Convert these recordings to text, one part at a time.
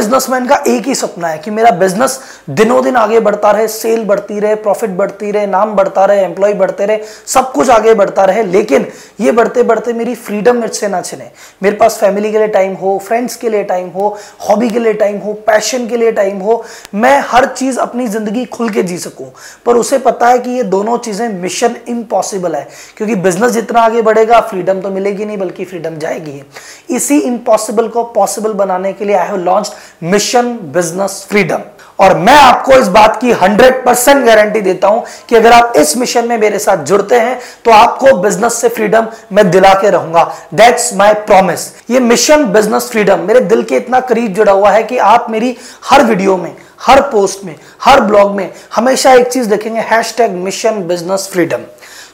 Businessman का एक ही सपना है कि मेरा बिज़नेस दिनों दिन आगे बढ़ता रहे, सेल बढ़ती रहे प्रॉफिट बढ़ती रहे, नाम बढ़ता रहे एम्प्लॉय बढ़ते रहे, सब कुछ आगे बढ़ता रहे, लेकिन ये बढ़ते बढ़ते मेरी फ्रीडम मेरे से ना छिने। मेरे पास फैमिली के लिए टाइम हो फ्रेंड्स के लिए टाइम हो हॉबी के लिए टाइम हो पैशन के लिए टाइम हो, मैं हर चीज़ अपनी ज़िंदगी खुल के जी सकूँ। पर उसे पता है कि ये दोनों चीज़ें मिशन इम्पॉसिबल है, क्योंकि बिज़नेस जितना आगे बढ़ेगा फ्रीडम तो मिलेगी नहीं, बल्कि फ्रीडम जाएगी इसी इम्पॉसिबल को पॉसिबल बनाने के लिए I have launch mission business freedom और मैं आपको इस बात की 100 परसेंट गारंटी देता हूँ कि अगर आप इस मिशन में मेरे साथ जुड़ते हैं तो आपको बिज़नेस से फ्रीडम मैं दिला के रहूँगा। दैट्स माय प्रॉमिस ये मिशन बिज़नेस फ्रीडम मेरे दिल के इतना करीब जुड़ा हुआ है कि आप मेरी हर वीडियो में, हर पोस्ट में, हर ब्लॉग में हमेशा एक चीज़ देखेंगे हैश मिशन बिज़नेस फ्रीडम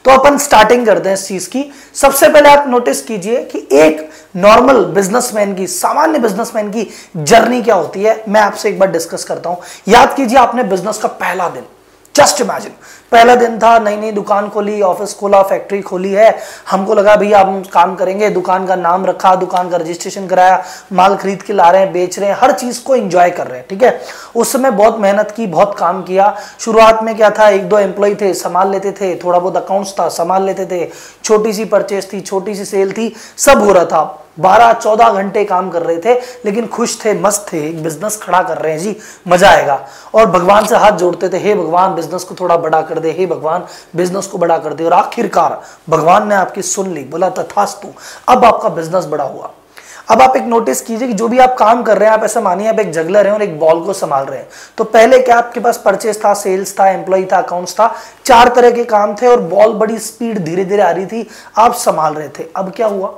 तो अपन स्टार्टिंग करते हैं इस चीज़ की। सबसे पहले आप नोटिस कीजिए कि एक नॉर्मल बिजनेसमैन की, सामान्य बिजनेसमैन की जर्नी क्या होती है, मैं आपसे एक बार डिस्कस करता हूँ। याद कीजिए आपने बिज़नेस का पहला दिन। जस्ट इमेजिन पहला दिन था, नई नई दुकान खोली ऑफ़िस खोला फैक्ट्री खोली है। हमको लगा, भैया, हम काम करेंगे। दुकान का नाम रखा, दुकान का रजिस्ट्रेशन कराया, माल खरीद के ला रहे हैं, बेच रहे हैं, हर चीज़ को एंजॉय कर रहे हैं, ठीक है? उस समय बहुत मेहनत की, बहुत काम किया। शुरुआत में क्या था, एक दो एम्प्लॉय थे, संभाल लेते थे, थोड़ा बहुत अकाउंट्स था, संभाल लेते थे। छोटी सी परचेज थी, छोटी सी सेल थी, सब हो रहा था। बारह, चौदह घंटे काम कर रहे थे, लेकिन खुश थे, मस्त थे, एक बिज़नेस खड़ा कर रहे हैं, जी, मज़ा आएगा। और भगवान से हाथ जोड़ते थे, हे भगवान बिज़नेस को थोड़ा बड़ा कर दे, हे भगवान बिज़नेस को बड़ा कर दे। और आखिरकार भगवान ने आपकी सुन ली, बोला, तथास्तु, अब आपका बिज़नेस बड़ा हुआ। अब आप एक नोटिस कीजिए कि जो भी आप काम कर रहे हैं, आप ऐसा मानिए, आप एक जगलर हैं और एक बॉल को संभाल रहे हैं। तो पहले क्या आपके पास परचेस था सेल्स था एम्प्लॉय था अकाउंट्स था? चार तरह के काम थे और बॉल बड़ी स्पीड धीरे धीरे आ रही थी, आप संभाल रहे थे। अब क्या हुआ?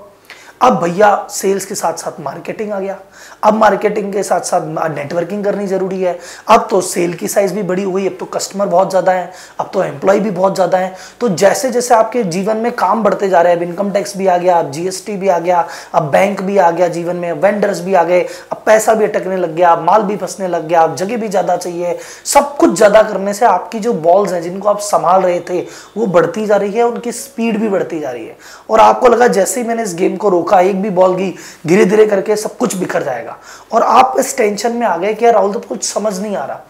अब भैया सेल्स के साथ साथ मार्केटिंग आ गया। अब मार्केटिंग के साथ साथ नेटवर्किंग करनी ज़रूरी है। अब तो सेल की साइज़ भी बड़ी हुई अब तो कस्टमर बहुत ज़्यादा है, अब तो एम्प्लॉय भी बहुत ज़्यादा है। तो जैसे जैसे आपके जीवन में काम बढ़ते जा रहे हैं, अब इनकम टैक्स भी आ गया, अब जीएसटी भी आ गया, अब बैंक भी आ गया जीवन में वेंडर्स भी आ गए, अब पैसा भी अटकने लग गया, अब माल भी फंसने लग गया, अब जगह भी ज़्यादा चाहिए। सब कुछ ज़्यादा करने से आपकी जो बॉल्स हैं, जिनको आप संभाल रहे थे, वो बढ़ती जा रही है, उनकी स्पीड भी बढ़ती जा रही है। और आपको लगा जैसे ही मैंने इस गेम को रोका, एक भी बॉल गई धीरे धीरे करके सब कुछ बिखर जाएगा। और आप इस टेंशन में आ गए कि यार राहुल तो कुछ समझ नहीं आ रहा।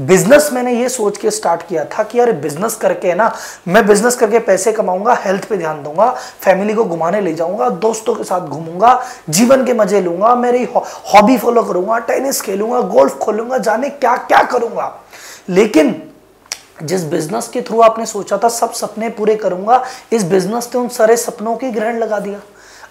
बिज़नेस मैंने ये सोच के स्टार्ट किया था कि यार बिज़नेस करके ना, मैं बिज़नेस करके पैसे कमाऊँगा हेल्थ पे ध्यान दूँगा फैमिली को घुमाने ले जाऊँगा, दोस्तों के साथ घूमूँगा, जीवन के मज़े लूँगा, मेरी हॉबी फॉलो करूँगा टेनिस खेलूँगा गोल्फ खोलूँगा, जाने क्या क्या करूँगा। लेकिन जिस बिज़नेस के थ्रू आपने सोचा था, सब सपने पूरे करूँगा, इस बिज़नेस ने उन सारे सपनों की ग्रहण लगा दिया।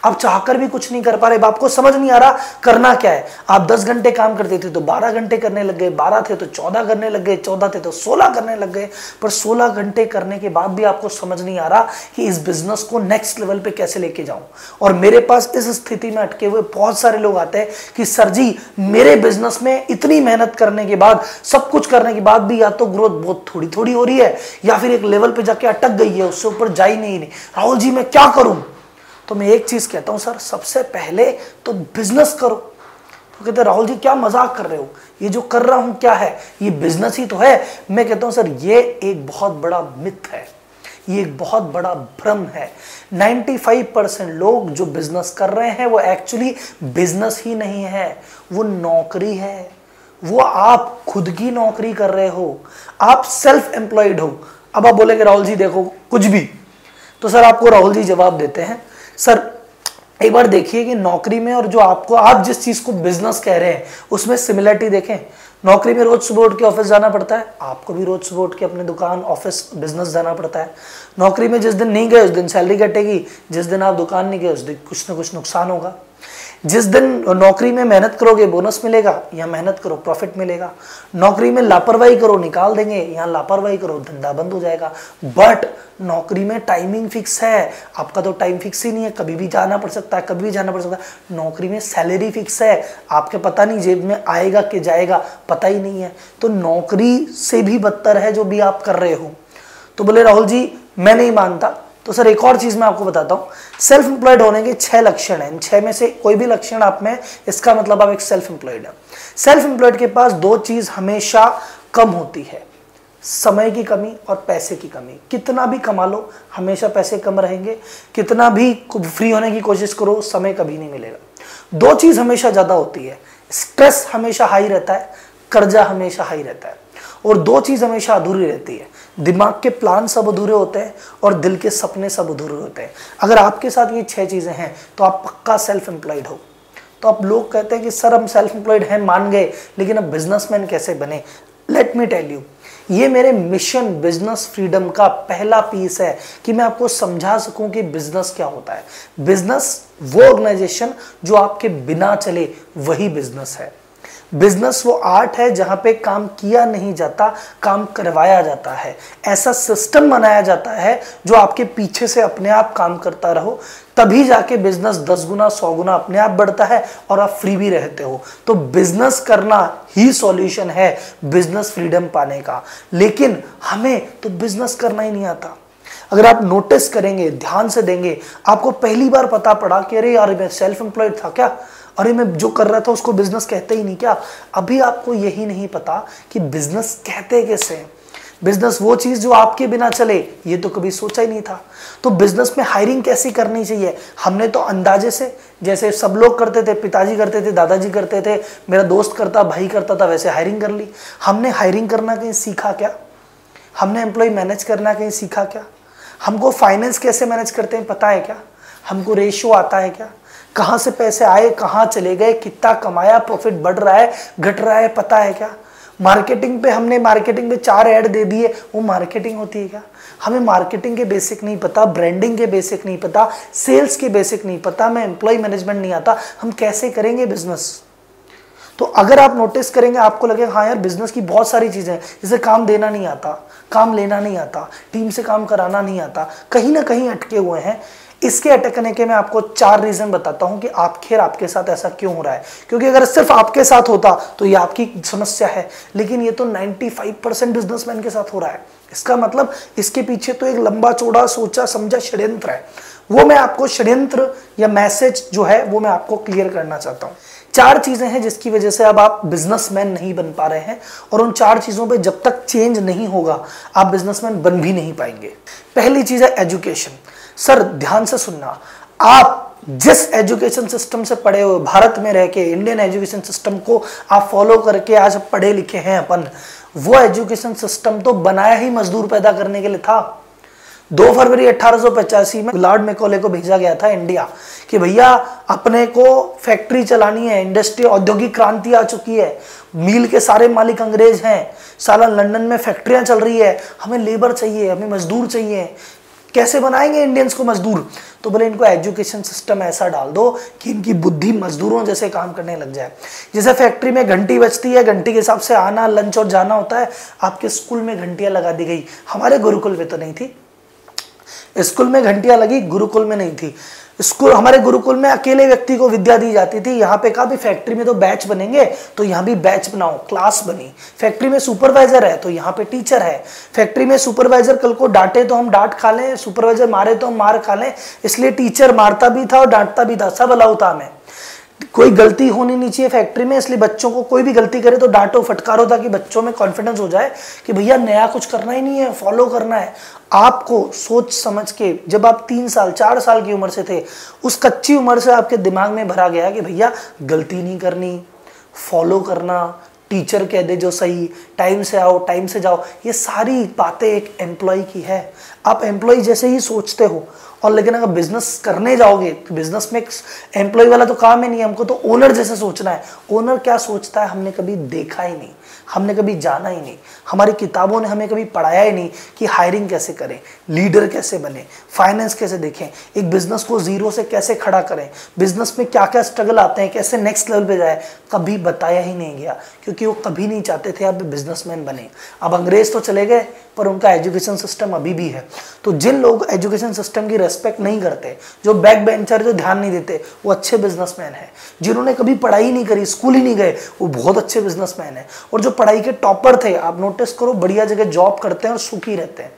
आप चाहकर भी कुछ नहीं कर पा रहे। आपको समझ नहीं आ रहा, करना क्या है? आप 10 घंटे काम करते थे तो 12 घंटे करने लग गए 12 थे तो 14 करने लग गए 14 थे तो 16 करने लग गए। पर 16 घंटे करने के बाद भी आपको समझ नहीं आ रहा कि इस बिज़नेस को नेक्स्ट लेवल पे कैसे लेके जाऊँ। और मेरे पास इस स्थिति में अटके हुए बहुत सारे लोग आते हैं कि, सर जी, मेरे बिज़नेस में इतनी मेहनत करने के बाद, सब कुछ करने के बाद भी या तो ग्रोथ बहुत थोड़ी थोड़ी हो रही है या फिर एक लेवल पे जाके अटक गई है, उससे ऊपर जा ही नहीं राहुल जी, मैं क्या करूँ? तो मैं एक चीज़ कहता हूँ, सर, सबसे पहले तो बिज़नेस करो। तो कहते राहुल जी, क्या मज़ाक कर रहे हो? ये जो कर रहा हूँ क्या है? ये बिज़नेस ही तो है। मैं कहता हूँ, सर, ये एक बहुत बड़ा मिथ है। ये एक बहुत बड़ा भ्रम है। 95 परसेंट लोग जो बिज़नेस कर रहे हैं, वो एक्चुअली बिज़नेस ही नहीं है। वो नौकरी है। वो आप खुद की नौकरी कर रहे हो। आप सेल्फ एम्प्लॉयड हो। अब आप बोलेंगे, राहुल जी, देखो, कुछ भी। तो सर, आपको राहुल जी जवाब देते हैं सर, एक बार देखिए कि नौकरी में और जो आपको, आप जिस चीज़ को बिज़नेस कह रहे हैं, उसमें सिमिलरिटी देखें। नौकरी में रोज सुबह उठ के ऑफ़िस जाना पड़ता है, आपको भी रोज सुबह उठ के अपने दुकान ऑफ़िस बिज़नेस जाना पड़ता है। नौकरी में जिस दिन नहीं गए, उस दिन सैलरी कटेगी जिस दिन आप दुकान नहीं गए, उस दिन कुछ ना कुछ नुकसान होगा। जिस दिन नौकरी में मेहनत करोगे बोनस मिलेगा या मेहनत करो प्रॉफिट मिलेगा। नौकरी में लापरवाही करो, निकाल देंगे यहाँ लापरवाही करो, धंधा बंद हो जाएगा। बट नौकरी में टाइमिंग फिक्स है। आपका तो टाइम फिक्स ही नहीं है। कभी भी जाना पड़ सकता है, कभी भी जाना पड़ सकता है। नौकरी में सैलरी फिक्स है। आपके पता नहीं जेब में आएगा कि जाएगा, पता ही नहीं है। तो नौकरी से भी बदतर है जो भी आप कर रहे हो। तो बोले राहुल जी, मैं नहीं मानता। तो सर, एक और चीज़ मैं आपको बताता हूँ। सेल्फ एम्प्लॉयड होने के छह लक्षण हैं। इन छह में से कोई भी लक्षण आप में, इसका मतलब आप एक सेल्फ एम्प्लॉयड है। सेल्फ एम्प्लॉयड के पास दो चीज़ हमेशा कम होती है। समय की कमी और पैसे की कमी। कितना भी कमा लो, हमेशा पैसे कम रहेंगे। कितना भी फ्री होने की कोशिश करो, समय कभी नहीं मिलेगा। दो चीज़ हमेशा ज़्यादा होती है। स्ट्रेस हमेशा हाई रहता है, कर्जा हमेशा हाई रहता है। और दो चीज़ हमेशा अधूरी रहती है। दिमाग के प्लान सब अधूरे होते हैं और दिल के सपने सब अधूरे होते हैं। अगर आपके साथ ये छह चीज़ें हैं तो आप पक्का सेल्फ एम्प्लॉयड हो। तो आप लोग कहते हैं कि, सर, हम सेल्फ एम्प्लॉयड हैं, मान गए, लेकिन अब बिजनेसमैन कैसे बने? लेट मी टेल यू ये मेरे मिशन बिज़नेस फ्रीडम का पहला पीस है कि मैं आपको समझा सकूँ कि बिज़नेस क्या होता है। बिज़नेस वो ऑर्गेनाइजेशन जो आपके बिना चले, वही बिज़नेस है। बिज़नेस वो आर्ट है जहाँ पे काम किया नहीं जाता, काम करवाया जाता है। ऐसा सिस्टम बनाया जाता है जो आपके पीछे से अपने आप काम करता रहो, तभी जाके बिज़नेस दस गुना, सौ गुना अपने आप बढ़ता है और आप फ्री भी रहते हो। तो बिज़नेस करना ही सॉल्यूशन है बिज़नेस फ्रीडम पाने का। लेकिन हमें तो बिज़नेस करना ही नहीं आता। अगर आप नोटिस करेंगे, ध्यान से देंगे, आपको पहली बार पता पड़ा कि अरे यार, मैं सेल्फ एम्प्लॉयड था क्या? अरे मैं जो कर रहा था उसको बिज़नेस कहते ही नहीं। क्या? अभी आपको यही नहीं पता कि बिज़नेस कहते कैसे बिज़नेस वो चीज़ जो आपके बिना चले, ये तो कभी सोचा ही नहीं था। तो बिज़नेस में हायरिंग कैसी करनी चाहिए? हमने तो अंदाजे से, जैसे सब लोग करते थे, पिताजी करते थे, दादाजी करते थे, मेरा दोस्त करता, भाई करता था, वैसे हायरिंग कर ली। हमने हायरिंग करना कहीं सीखा क्या? हमने एम्प्लॉय मैनेज करना कहीं सीखा क्या? हमको फाइनेंस कैसे मैनेज करते हैं, पता है क्या? हमको रेशियो आता है क्या? कहाँ से पैसे आए, कहाँ चले गए, कितना कमाया प्रॉफिट बढ़ रहा है, घट रहा है, पता है क्या? मार्केटिंग पे हमने मार्केटिंग पे चार ऐड दे दिए, वो मार्केटिंग होती है क्या? हमें मार्केटिंग के बेसिक नहीं पता ब्रांडिंग के बेसिक नहीं पता सेल्स के बेसिक नहीं पता मैं एम्प्लॉय मैनेजमेंट नहीं आता, हम कैसे करेंगे बिज़नेस तो अगर आप नोटिस करेंगे, आपको लगेगा हाँ यार बिज़नेस की बहुत सारी चीज़ें हैं, जैसे काम देना नहीं आता, काम लेना नहीं आता टीम से काम कराना नहीं आता, कहीं ना कहीं अटके हुए हैं इसके अटकने के मैं आपको चार रीजन बताता हूँ कि आखिर आपके साथ ऐसा क्यों हो रहा है। क्योंकि अगर सिर्फ़ आपके साथ होता तो ये आपकी समस्या है। लेकिन ये तो 95 परसेंट बिजनेसमैन के साथ हो रहा है। इसका मतलब इसके पीछे तो एक लंबा चौड़ा सोचा समझा षड्यंत्र है। वो मैं आपको षड्यंत्र या मैसेज जो है, वो मैं आपको क्लियर करना चाहता हूँ। चार चीज़ें हैं जिसकी वजह से अब आप बिजनेसमैन नहीं बन पा रहे हैं और उन चार चीज़ों पे जब तक चेंज नहीं होगा, आप बिजनेसमैन बन भी नहीं पाएँगे। पहली चीज़ है एजुकेशन सर, ध्यान से सुनना। आप जिस एजुकेशन सिस्टम से पढ़े हुए भारत में रह के इंडियन एजुकेशन सिस्टम को आप फॉलो करके आज पढ़े लिखे हैं अपन, वो एजुकेशन सिस्टम तो बनाया ही मजदूर पैदा करने के लिए था। दो फरवरी अठारह में लॉर्ड मेकोले को भेजा गया था इंडिया कि भैया, अपने को फैक्ट्री चलानी है, इंडस्ट्री, औद्योगिक क्रांति आ चुकी है, मील के सारे मालिक अंग्रेज़ हैं साला लंदन में फैक्ट्रियाँ चल रही है, हमें लेबर चाहिए, हमें मजदूर चाहिए, कैसे बनाएँगे इंडियंस को मजदूर? तो बोले, इनको एजुकेशन सिस्टम ऐसा डाल दो कि इनकी बुद्धि मजदूरों जैसे काम करने लग जाए। जैसे फैक्ट्री में घंटी बजती है, घंटी के हिसाब से आना, लंच और जाना होता है, आपके स्कूल में घंटियाँ लगा दी गई। हमारे गुरुकुल में तो नहीं थी। स्कूल में घंटियाँ लगी, गुरुकुल में नहीं थी। स्कूल, हमारे गुरुकुल में अकेले व्यक्ति को विद्या दी जाती थी। यहाँ पे कहा भी, फैक्ट्री में तो बैच बनेंगे तो यहाँ भी बैच बनाओ, क्लास बनी। फैक्ट्री में सुपरवाइजर है तो यहाँ पे टीचर है। फैक्ट्री में सुपरवाइजर कल को डांटे तो हम डांट खा लें, सुपरवाइजर मारे तो हम मार खा लें, इसलिए टीचर मारता भी था और डांटता भी था, सब अलाउ था हमें कोई गलती होनी नहीं चाहिए फैक्ट्री में, इसलिए बच्चों को कोई भी गलती करे तो डांटो, फटकारो ताकि बच्चों में कॉन्फिडेंस हो जाए कि भैया नया कुछ करना ही नहीं है फॉलो करना है। आपको सोच समझ के, जब आप तीन साल, चार साल की उम्र से थे, उस कच्ची उम्र से आपके दिमाग में भरा गया कि भैया गलती नहीं करनी फॉलो करना टीचर कह दे जो सही टाइम से आओ टाइम से जाओ, ये सारी बातें एक एम्प्लॉय की है। आप एम्प्लॉय जैसे ही सोचते हो और लेकिन अगर बिज़नेस करने जाओगे तो बिज़नेस में एम्प्लॉय वाला तो काम ही नहीं है, हमको तो ओनर जैसे सोचना है। ओनर क्या सोचता है, हमने कभी देखा ही नहीं। हमने कभी जाना ही नहीं। हमारी किताबों ने हमें कभी पढ़ाया ही नहीं कि हायरिंग कैसे करें लीडर कैसे बने फाइनेंस कैसे देखें, एक बिज़नेस को ज़ीरो से कैसे खड़ा करें बिज़नेस में क्या क्या स्ट्रगल आते हैं, कैसे नेक्स्ट लेवल पे जाए, कभी बताया ही नहीं गया, क्योंकि वो कभी नहीं चाहते थे अब बिजनेसमैन बने। अब अंग्रेज़ तो चले गए, पर उनका एजुकेशन सिस्टम अभी भी है। तो जिन लोग एजुकेशन सिस्टम की रेस्पेक्ट नहीं करते, जो बैक बेंचर जो ध्यान नहीं देते, वो अच्छे बिजनेसमैन है। जिन्होंने कभी पढ़ाई नहीं करी स्कूल ही नहीं गए, वो बहुत अच्छे बिजनेसमैन है। और जो पढ़ाई के टॉपर थे आप नोटिस करो बढ़िया जगह जॉब करते हैं और सुखी रहते हैं।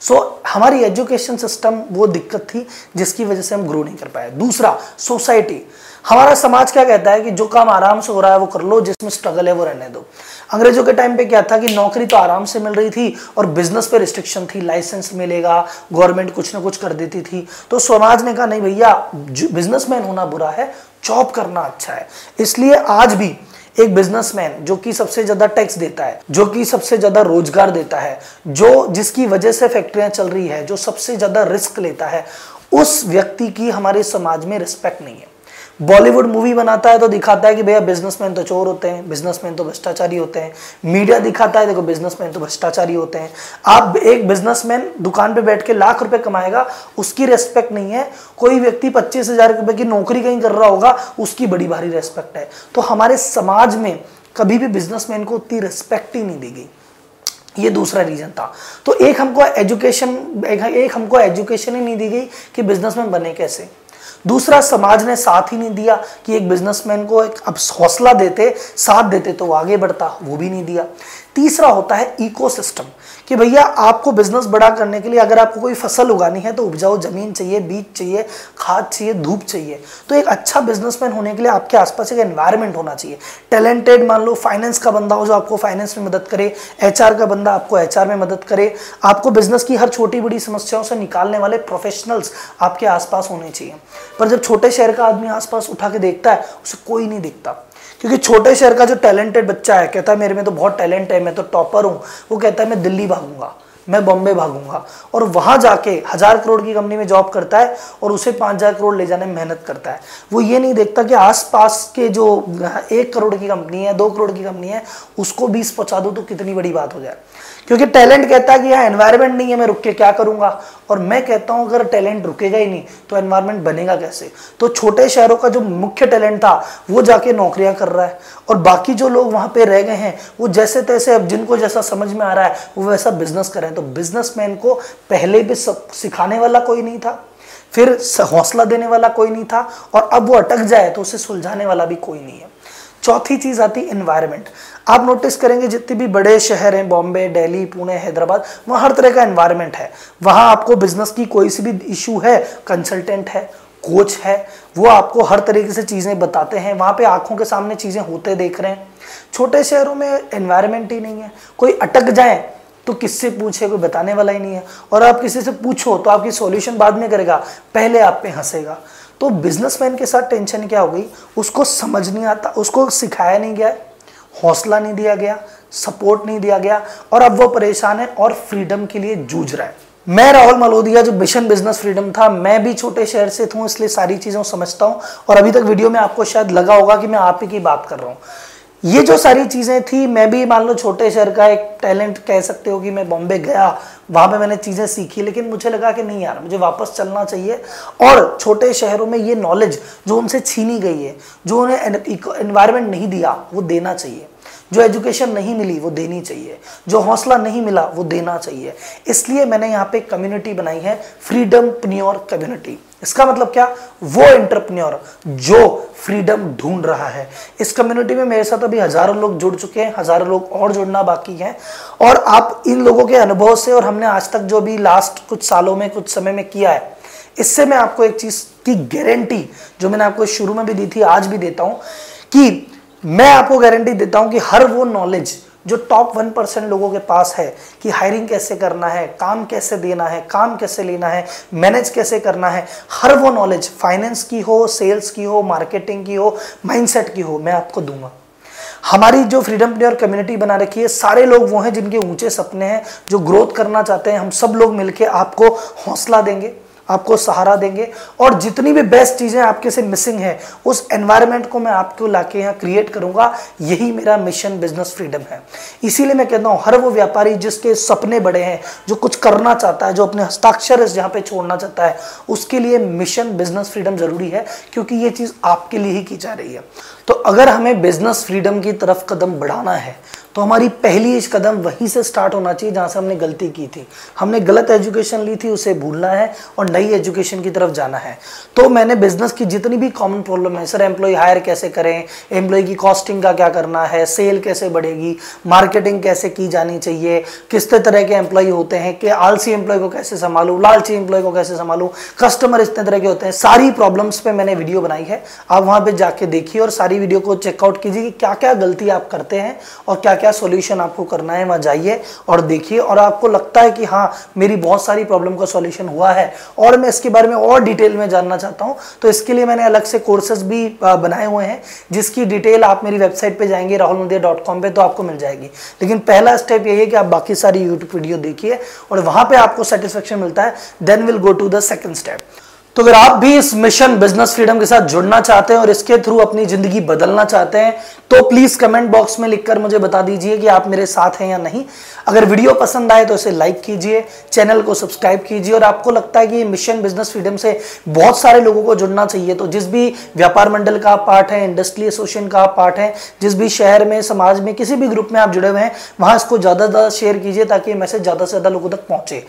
सो so, हमारी एजुकेशन सिस्टम वो दिक्कत थी जिसकी वजह से हम ग्रो नहीं कर पाए। दूसरा सोसाइटी हमारा समाज क्या कहता है कि जो काम आराम से हो रहा है वो कर लो जिसमें स्ट्रगल है वो रहने दो। अंग्रेज़ों के टाइम पे क्या था कि नौकरी तो आराम से मिल रही थी और बिज़नेस पे रिस्ट्रिक्शन थी लाइसेंस मिलेगा गवर्नमेंट कुछ ना कुछ कर देती थी। तो समाज ने कहा नहीं भैया बिजनेसमैन होना बुरा है जॉब करना अच्छा है। इसलिए आज भी एक बिजनेसमैन जो कि सबसे ज़्यादा टैक्स देता है, जो कि सबसे ज़्यादा रोज़गार देता है, जो जिसकी वजह से फैक्ट्रियाँ चल रही है, जो सबसे ज़्यादा रिस्क लेता है, उस व्यक्ति की हमारे समाज में रिस्पेक्ट नहीं है। बॉलीवुड मूवी बनाता है तो दिखाता है कि भैया बिजनेसमैन तो चोर होते हैं, बिजनेसमैन तो भ्रष्टाचारी होते हैं। मीडिया दिखाता है, देखो बिजनेसमैन तो भ्रष्टाचारी होते हैं। आप एक बिजनेसमैन दुकान पे बैठ के लाख रुपए कमाएगा, उसकी रेस्पेक्ट नहीं है। कोई व्यक्ति पच्चीस हज़ार रुपए की नौकरी कहीं कर रहा होगा, उसकी बड़ी भारी रेस्पेक्ट है। तो हमारे समाज में कभी भी बिजनेसमैन को उतनी रेस्पेक्ट ही नहीं दी गई। ये दूसरा रीजन था। तो एक हमको एजुकेशन एक हमको एजुकेशन ही नहीं दी गई कि बिजनेसमैन बने कैसे। दूसरा समाज ने साथ ही नहीं दिया कि एक बिजनेसमैन को एक अब हौसला देते, साथ देते तो आगे बढ़ता, वो भी नहीं दिया। तीसरा होता है इकोसिस्टम कि भैया आपको बिज़नेस बड़ा करने के लिए अगर आपको कोई फ़सल उगानी है तो उपजाऊ ज़मीन चाहिए, बीज चाहिए, खाद चाहिए, धूप चाहिए। तो एक अच्छा बिजनेसमैन होने के लिए आपके आसपास एक एनवायरमेंट होना चाहिए। टैलेंटेड मान लो फाइनेंस का बंदा हो जो आपको फाइनेंस में मदद करे एचआर का बंदा आपको एचआर में मदद करे। आपको बिज़नेस की हर छोटी बड़ी समस्याओं से निकालने वाले प्रोफेशनल्स आपके आसपास होने चाहिए। पर जब छोटे शहर का आदमी आसपास उठा के देखता है, उसे कोई नहीं दिखता। क्योंकि छोटे शहर का जो टैलेंटेड बच्चा है, कहता है, मेरे में तो बहुत टैलेंट है, मैं तो टॉपर हूँ। वो कहता है, मैं दिल्ली भागूँगा, मैं बॉम्बे भागूँगा। और वहाँ जाके हज़ार करोड़ की कंपनी में जॉब करता है और उसे पाँच हज़ार करोड़ ले जाने में मेहनत करता है। वो ये नहीं देखता कि आसपास के जो एक करोड़ की कंपनी है, दो करोड़ की कंपनी है, उसको बीस पहुँचा दो तो कितनी बड़ी बात हो जाए। क्योंकि टैलेंट कहता है कि यहाँ एनवायरमेंट नहीं है, मैं रुक के क्या करूँगा? और मैं कहता हूँ, अगर टैलेंट रुकेगा ही नहीं तो एनवायरमेंट बनेगा कैसे? तो छोटे शहरों का जो मुख्य टैलेंट था, वो जाके नौकरियाँ कर रहा है। और बाकी जो लोग वहाँ पे रह गए हैं, वो जैसे तैसे अब जिनको जैसा समझ में आ रहा है, वो वैसा बिज़नेस करें तो बिजनेसमैन को पहले भी सिखाने वाला कोई नहीं था, फिर हौसला देने वाला कोई नहीं था, और अब वो अटक जाए तो उसे सुलझाने वाला भी कोई नहीं है। चौथी चीज़ आती एनवायरमेंट आप नोटिस करेंगे जितने भी बड़े शहर हैं, बॉम्बे, दिल्ली, पुणे, हैदराबाद, वहाँ हर तरह का एनवायरनमेंट है. वहाँ आपको बिज़नेस की कोई सी भी इशू है कंसल्टेंट है कोच है, वो आपको हर तरीके से चीज़ें बताते हैं. वहाँ पे आँखों के सामने चीज़ें होते देख रहे हैं. छोटे शहरों में एनवायरनमेंट ही नहीं है. कोई अटक जाए तो किससे पूछे? कोई बताने वाला ही नहीं है. और आप किसी से पूछो तो आपकी सॉल्यूशन बाद में करेगा. पहले आप पे हंसेगा. तो बिजनेसमैन के साथ टेंशन क्या हो गई? उसको समझ नहीं आता, उसको सिखाया नहीं गया, हौसला नहीं दिया गया सपोर्ट नहीं दिया गया, और अब वो परेशान है और फ्रीडम के लिए जूझ रहा है। मैं राहुल मलोदिया, जो मिशन बिज़नेस फ्रीडम था, मैं भी छोटे शहर से हूँ इसलिए सारी चीज़ों समझता हूँ, और अभी तक वीडियो में आपको शायद लगा होगा कि मैं आप ही की बात कर रहा हूँ। ये जो सारी चीज़ें थी, मैं भी मान लो छोटे शहर का एक टैलेंट कह सकते हो कि मैं बॉम्बे गया, वहाँ पे मैंने चीज़ें सीखी, लेकिन मुझे लगा कि नहीं यार, मुझे वापस चलना चाहिए। और छोटे शहरों में ये नॉलेज जो उनसे छीनी गई है, जो उन्हें इन्वायरमेंट नहीं दिया, वो देना चाहिए। जो एजुकेशन नहीं मिली, वो देनी चाहिए। जो हौसला नहीं मिला, वो देना चाहिए। इसलिए मैंने यहाँ पे कम्युनिटी बनाई है फ्रीडम पन्योर कम्युनिटी इसका मतलब क्या? वो एंटरप्रेन्योर जो फ्रीडम ढूंढ रहा है। इस कम्युनिटी में मेरे साथ अभी हज़ारों लोग जुड़ चुके हैं, हज़ारों लोग और जुड़ना बाकी हैं। और आप इन लोगों के अनुभव से और हमने आज तक जो भी लास्ट कुछ सालों में, कुछ समय में किया है, इससे मैं आपको एक चीज़ की गारंटी जो मैंने आपको शुरू में भी दी थी, आज भी देता हूँ, कि मैं आपको गारंटी देता हूँ कि हर वो नॉलेज जो टॉप वन परसेंट लोगों के पास है कि हायरिंग कैसे करना है, काम कैसे देना है, काम कैसे लेना है मैनेज कैसे करना है, हर वो नॉलेज फाइनेंस की हो सेल्स की हो मार्केटिंग की हो माइंडसेट की हो, मैं आपको दूँगा। हमारी जो फ्रीडम प्लेयर कम्युनिटी बना रखी है, सारे लोग वो हैं जिनके ऊँचे सपने हैं, जो ग्रोथ करना चाहते हैं, हम सब लोग मिलकर आपको हौसला देंगे। आपको सहारा देंगे। और जितनी भी बेस्ट चीज़ें आपके से मिसिंग है, उस एनवायरनमेंट को मैं आपको लाके यहाँ क्रिएट करूँगा। यही मेरा मिशन बिज़नेस फ्रीडम है। इसीलिए मैं कहता हूँ, हर वो व्यापारी जिसके सपने बड़े हैं, जो कुछ करना चाहता है, जो अपने हस्ताक्षर इस जहाँ पे छोड़ना चाहता है, उसके लिए मिशन बिज़नेस फ्रीडम ज़रूरी है, क्योंकि ये चीज़ आपके लिए ही की जा रही है। तो अगर हमें बिज़नेस फ्रीडम की तरफ़ कदम बढ़ाना है तो हमारी पहली इस कदम वहीं से स्टार्ट होना चाहिए जहाँ से हमने गलती की थी। हमने गलत एजुकेशन ली थी, उसे भूलना है और नई एजुकेशन की तरफ़ जाना है। तो मैंने बिज़नेस की जितनी भी कॉमन प्रॉब्लम है सर एम्प्लॉय हायर कैसे करें एम्प्लॉय की कॉस्टिंग का क्या करना है सेल कैसे बढ़ेगी मार्केटिंग कैसे की जानी चाहिए किस तरह के एम्प्लॉय होते हैं, कि आलसी एम्प्लॉय को कैसे संभालू, लालची एम्प्लॉय को कैसे संभालू कस्टमर इतने तरह के होते हैं। सारी प्रॉब्लम्स पे मैंने वीडियो बनाई है। आप वहाँ पे जाके देखिए और सारी वीडियो को चेकआउट कीजिए कि क्या क्या गलती आप करते हैं और क्या क्या क्या सॉल्यूशन आपको करना है, वहाँ जाइए और देखिए। और आपको लगता है कि हाँ मेरी बहुत सारी प्रॉब्लम का सॉल्यूशन हुआ है। और मैं इसके बारे में और डिटेल में जानना चाहता हूँ। तो इसके लिए मैंने अलग से कोर्सेज भी बनाए हुए हैं, जिसकी डिटेल आप मेरी वेबसाइट पर जाएँगे राहुल नदिया तो आपको मिल जाएगी। लेकिन पहला स्टेप यही है कि आप बाकी सारी यूट्यूब वीडियो देखिए और वहाँ पर आपको सेटिस्फेक्शन मिलता है। Then will go to the second step तो अगर आप भी इस मिशन बिज़नेस फ्रीडम के साथ जुड़ना चाहते हैं और इसके थ्रू अपनी ज़िंदगी बदलना चाहते हैं तो प्लीज़ कमेंट बॉक्स में लिखकर मुझे बता दीजिए कि आप मेरे साथ हैं या नहीं। अगर वीडियो पसंद आए तो इसे लाइक कीजिए चैनल को सब्सक्राइब कीजिए और आपको लगता है कि मिशन बिज़नेस फ्रीडम से बहुत सारे लोगों को जुड़ना चाहिए तो जिस भी व्यापार मंडल का पार्ट है इंडस्ट्री एसोसिएशन का पार्ट है, जिस भी शहर में, समाज में, किसी भी ग्रुप में आप जुड़े हुए हैं, वहाँ इसको ज़्यादा से ज़्यादा शेयर कीजिए ताकि मैसेज ज़्यादा से ज़्यादा लोगों तक पहुँचे।